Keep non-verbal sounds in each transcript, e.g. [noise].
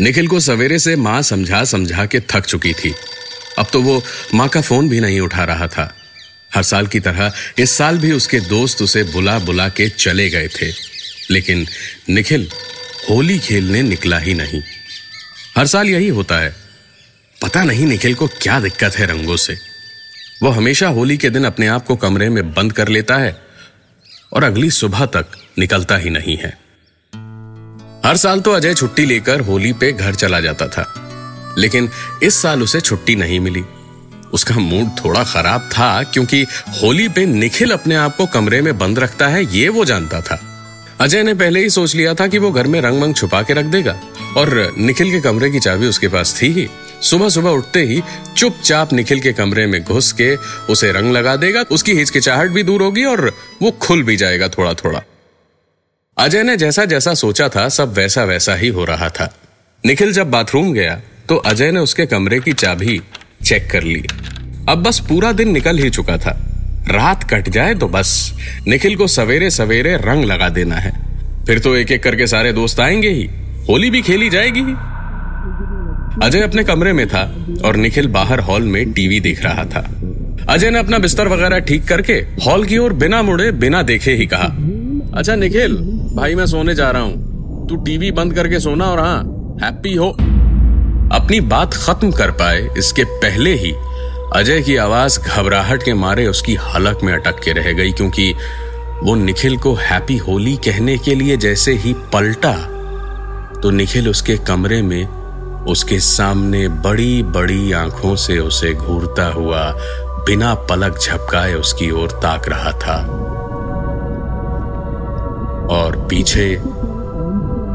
निखिल को सवेरे से माँ समझा समझा के थक चुकी थी। अब तो वो माँ का फ़ोन भी नहीं उठा रहा था। हर साल की तरह इस साल भी उसके दोस्त उसे बुला बुला के चले गए थे। लेकिन निखिल होली खेलने निकला ही नहीं। हर साल यही होता है। पता नहीं निखिल को क्या दिक्कत है रंगों से। वो हमेशा होली के दिन अपने आप को कमरे में बंद कर लेता है और अगली सुबह तक निकलता ही नहीं है। हर साल तो अजय छुट्टी लेकर होली पे घर चला जाता था, लेकिन इस साल उसे छुट्टी नहीं मिली। उसका मूड थोड़ा खराब था, क्योंकि होली पे निखिल अपने आप को कमरे में बंद रखता है, ये वो जानता था। अजय ने पहले ही सोच लिया था कि वो घर में रंग मंग छुपा के रख देगा, और निखिल के कमरे की चाबी उसके पास थी ही। सुबह सुबह उठते ही चुपचाप निखिल के कमरे में घुस के उसे रंग लगा देगा, उसकी हिचकिचाहट भी दूर होगी और वो खुल भी जाएगा थोड़ा थोड़ा अजय ने जैसा जैसा सोचा था, सब वैसा वैसा ही हो रहा था। निखिल जब बाथरूम गया तो अजय ने उसके कमरे की चाबी चेक कर ली। अब बस पूरा दिन निकल ही चुका था। रात कट जाए तो बस, निखिल को सवेरे सवेरे रंग लगा देना है। फिर तो एक एक करके सारे दोस्त आएँगे ही, होली भी खेली जाएगी अजय अपने कमरे में था और निखिल बाहर हॉल में टीवी देख रहा था। अजय ने अपना बिस्तर वगैरह ठीक करके हॉल की ओर बिना मुड़े, बिना देखे ही कहा अच्छा निखिल भाई, मैं सोने जा रहा हूँ। तू टीवी बंद करके सोना और हाँ हैप्पी हो। अपनी बात खत्म कर पाए, इसके पहले ही अजय की आवाज़ घबराहट के मारे उसकी हलक में अटक के रह गई, क्योंकि वो निखिल को हैप्पी होली कहने के लिए जैसे ही पलटा तो निखिल उसके कमरे में उसके सामने बड़ी बड़ी आँखों से उसे घूरता हुआ बिना पलक झपकाए उसकी ओर ताक रहा था। और पीछे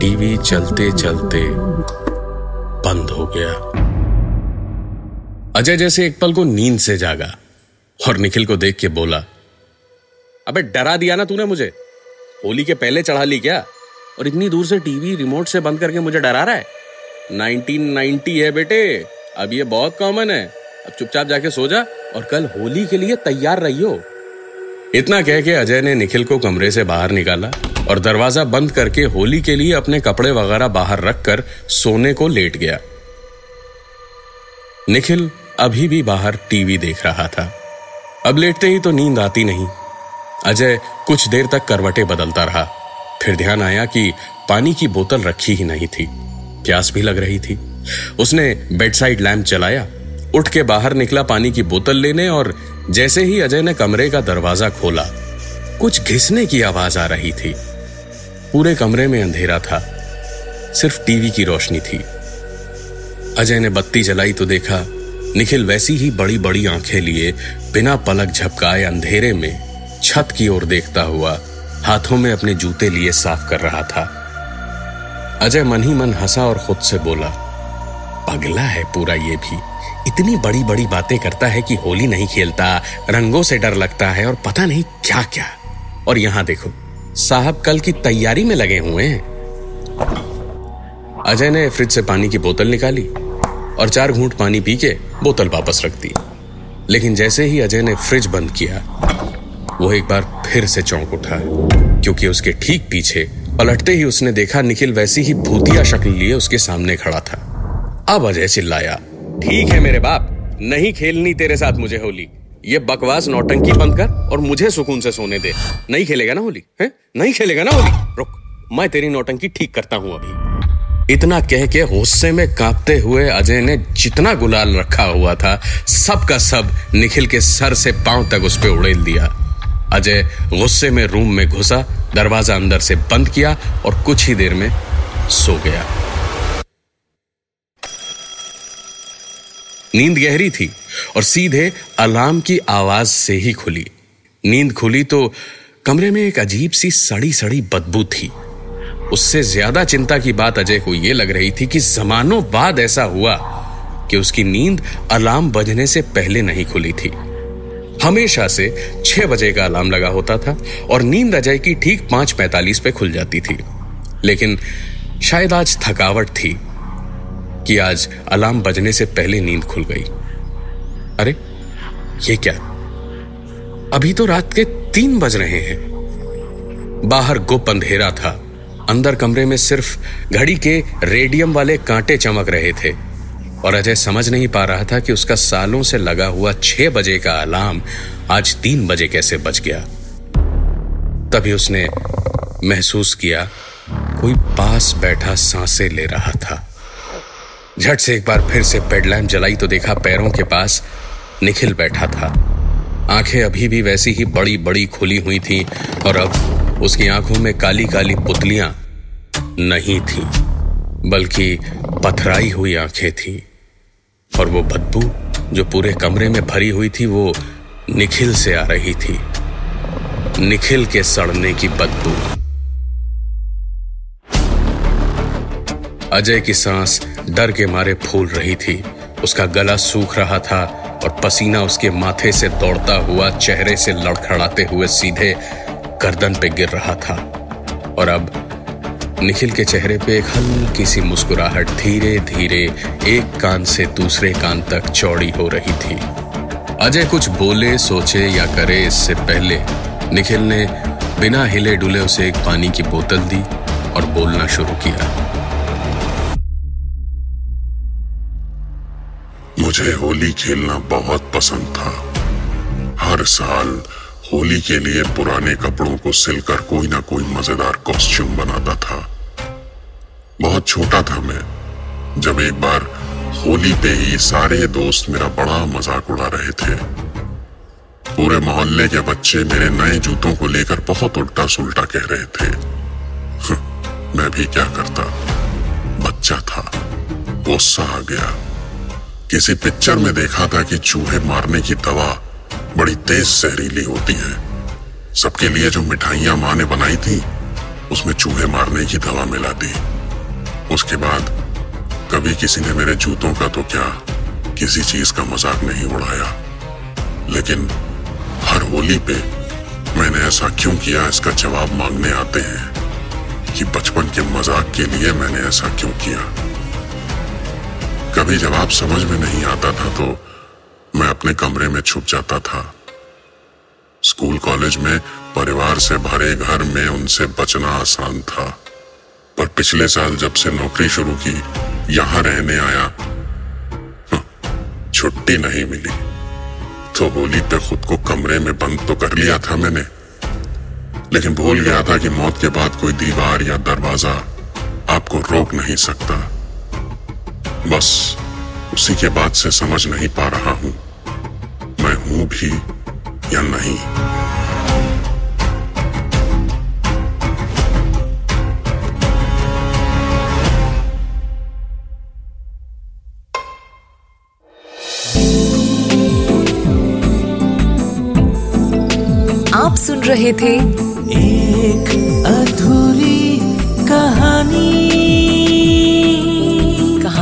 टीवी चलते चलते बंद हो गया। अजय जैसे एक पल को नींद से जागा और निखिल को देख के बोला, अबे डरा दिया ना तूने मुझे? होली के पहले चढ़ा ली क्या? और इतनी दूर से टीवी रिमोट से बंद करके मुझे डरा रहा है? 1990 है बेटे, अब ये बहुत कॉमन है। अब चुपचाप जाके सो जा और कल होली के लिए तैयार रहियो। इतना कह के अजय ने निखिल को कमरे से बाहर निकाला। और दरवाज़ा बंद करके होली के लिए अपने कपड़े वगैरह बाहर रखकर सोने को लेट गया। निखिल अभी भी बाहर टीवी देख रहा था। अब लेटते ही तो नींद आती नहीं। अजय कुछ देर तक करवटे बदलता रहा। फिर ध्यान आया कि पानी की बोतल रखी ही नहीं थी। प्यास भी लग रही थी। उसने बेडसाइड लैंप जलाया। उठ के बाहर निकला पानी की बोतल लेने और जैसे ही अजय ने कमरे का दरवाज़ा खोला, कुछ घिसने की आवाज़ आ रही थी। पूरे कमरे में अंधेरा था। सिर्फ़ टीवी की रोशनी थी। अजय ने बत्ती जलाई तो देखा, निखिल वैसी ही बड़ी बड़ी आँखें लिए, बिना पलक झपकाए अंधेरे में छत की ओर देखता हुआ, हाथों में अपने जूते लिए साफ़ कर रहा था। अजय मन ही मन हंसा और खुद से बोला, पगला है पूरा ये भी। इतनी बड़ी बड़ी बातें करता है कि होली नहीं खेलता, रंगों से डर लगता है और पता नहीं क्या क्या और यहाँ देखो साहब कल की तैयारी में लगे हुए हैं। अजय ने फ्रिज से पानी की बोतल निकाली और चार घूंट पानी पी के बोतल वापस रख दी। लेकिन जैसे ही अजय ने फ्रिज बंद किया, वो एक बार फिर से चौंक उठा, क्योंकि उसके ठीक पीछे पलटते ही उसने देखा निखिल वैसी ही भूतिया शक्ल लिए उसके सामने खड़ा था। अब अजय चिल्लाया, ठीक है मेरे बाप, नहीं खेलनी तेरे साथ मुझे होली। ये बकवास नौटंकी बंद कर और मुझे सुकून से सोने दे। नहीं खेलेगा ना होली, है? नहीं खेलेगा ना होली? रुक, मैं तेरी नौटंकी ठीक करता हूँ अभी। इतना कह के गुस्से में कांपते हुए अजय ने जितना गुलाल रखा हुआ था, सब का सब निखिल के सर से पाँव तक उस पर उड़ेल दिया। अजय गुस्से में रूम में घुसा, दरवाज़ा अंदर से बंद किया और कुछ ही देर में सो गया। नींद गहरी थी और सीधे अलार्म की आवाज़ से ही खुली। नींद खुली तो कमरे में एक अजीब सी सड़ी सड़ी बदबू थी। उससे ज़्यादा चिंता की बात अजय को यह लग रही थी कि जमानों बाद ऐसा हुआ कि उसकी नींद अलार्म बजने से पहले नहीं खुली थी। हमेशा से छह बजे का अलार्म लगा होता था और नींद अजय की ठीक पाँच पैंतालीस पे खुल जाती थी। लेकिन शायद आज थकावट थी। कि आज अलार्म बजने से पहले नींद खुल गई। अरे, ये क्या? अभी तो रात के तीन बज रहे हैं। बाहर गुप अंधेरा था। अंदर कमरे में सिर्फ़ घड़ी के रेडियम वाले कांटे चमक रहे थे। और अजय समझ नहीं पा रहा था कि उसका सालों से लगा हुआ छह बजे का अलार्म आज तीन बजे कैसे बज गया। तभी उसने महसूस किया, कोई पास बैठा साँसें ले रहा था। झट से एक बार फिर से बेडलैम्प जलाई तो देखा पैरों के पास निखिल बैठा था। आँखें अभी भी वैसी ही बड़ी बड़ी खुली हुई थी और अब उसकी आँखों में काली काली पुतलियाँ नहीं थी, बल्कि पथराई हुई आँखें थी। और वो बदबू जो पूरे कमरे में भरी हुई थी, वो निखिल से आ रही थी। निखिल के सड़ने की बदबू। अजय की सांस डर के मारे फूल रही थी। उसका गला सूख रहा था और पसीना उसके माथे से दौड़ता हुआ चेहरे से लड़खड़ाते हुए सीधे गर्दन पे गिर रहा था। और अब निखिल के चेहरे पे एक हल्की सी मुस्कुराहट धीरे धीरे एक कान से दूसरे कान तक चौड़ी हो रही थी। अजय कुछ बोले, सोचे या करे, इससे पहले निखिल ने बिना हिले डुले उसे एक पानी की बोतल दी और बोलना शुरू किया। मुझे होली खेलना बहुत पसंद था। हर साल होली के लिए पुराने कपड़ों को सिलकर कोई ना कोई मज़ेदार कॉस्ट्यूम बनाता था। बहुत छोटा था मैं। जब एक बार होली पे ही सारे दोस्त मेरा बड़ा मज़ाक उड़ा रहे थे। पूरे मोहल्ले के बच्चे मेरे नए जूतों को लेकर बहुत उल्टा सुलटा कह रहे थे। [laughs] मैं भी क्या करता? बच्चा था। गुस्सा आ गया। किसी पिक्चर में देखा था कि चूहे मारने की दवा बड़ी तेज जहरीली होती है। सबके लिए जो मिठाइयाँ माँ ने बनाई थी, उसमें चूहे मारने की दवा मिला दी। उसके बाद कभी किसी ने मेरे जूतों का तो क्या किसी चीज़ का मज़ाक नहीं उड़ाया। लेकिन हर होली पे मैंने ऐसा क्यों किया, इसका जवाब मांगने आते हैं कि बचपन के मज़ाक के लिए मैंने ऐसा क्यों किया। कभी जवाब समझ में नहीं आता था तो मैं अपने कमरे में छुप जाता था। स्कूल कॉलेज में परिवार से भरे घर में उनसे बचना आसान था। पर पिछले साल जब से नौकरी शुरू की यहाँ रहने आया हाँ, छुट्टी नहीं मिली। तो होली पे खुद को कमरे में बंद तो कर लिया था मैंने। लेकिन भूल गया था कि मौत के बाद कोई दीवार या दरवाज़ा आपको रोक नहीं सकता। बस उसी के बाद से समझ नहीं पा रहा हूँ। मैं हूँ भी या नहीं? आप सुन रहे थे एक